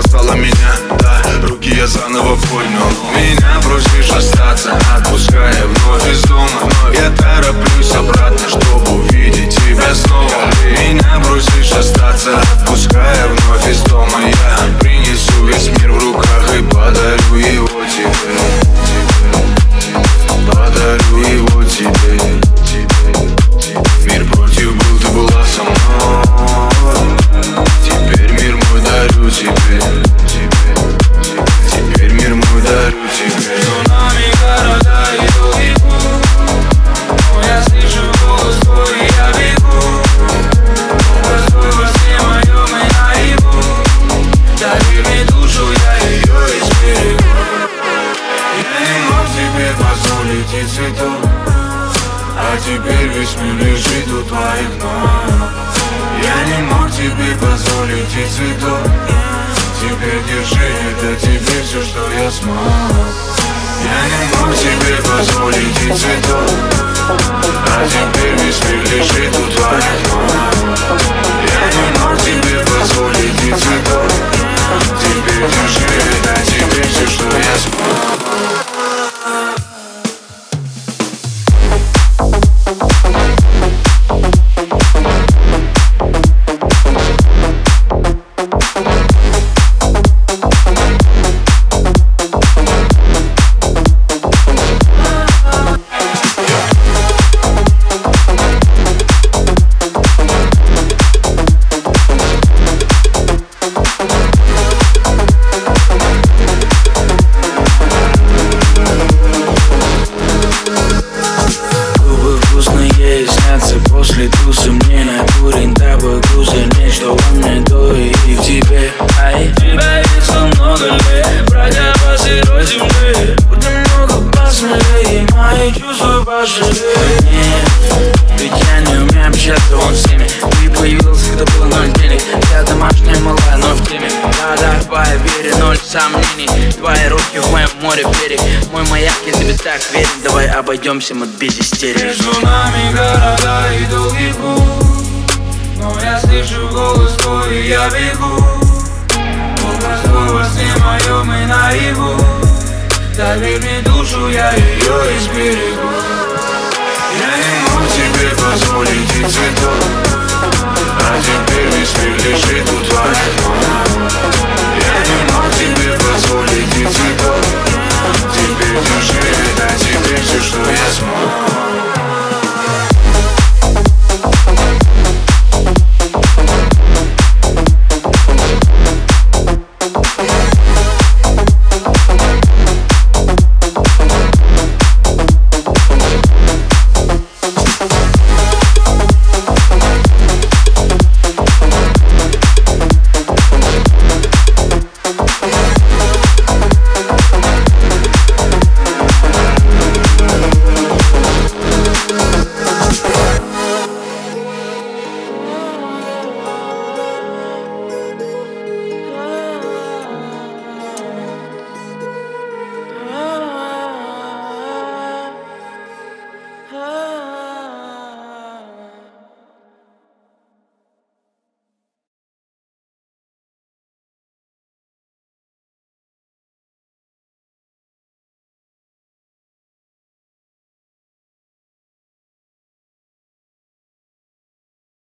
спасала меня, да. Руки я заново поднял. Меня просишь остаться Отпуская вновь из дома. Но я тороплюсь обратно Чтобы увидеть тебя снова. Меня просишь остаться позволить и цветов А теперь весь мир лежит у твоих ног Я не мог тебе позволить и цветов Теперь держи, это тебе все, что я смог. Я не мог тебе позволить и цветов А теперь весь мир лежит у твоих ног Some. Сомнений Твои руки в моем море берег Мой маяк, я тебе так верен Давай обойдемся, мы без истерик. Между нами города и долгий путь Но я слышу голос твой и я бегу. Образ твой во сне моем и наяву. Доверь мне душу, я ее изберегу. Я не мог тебе позволить и цветов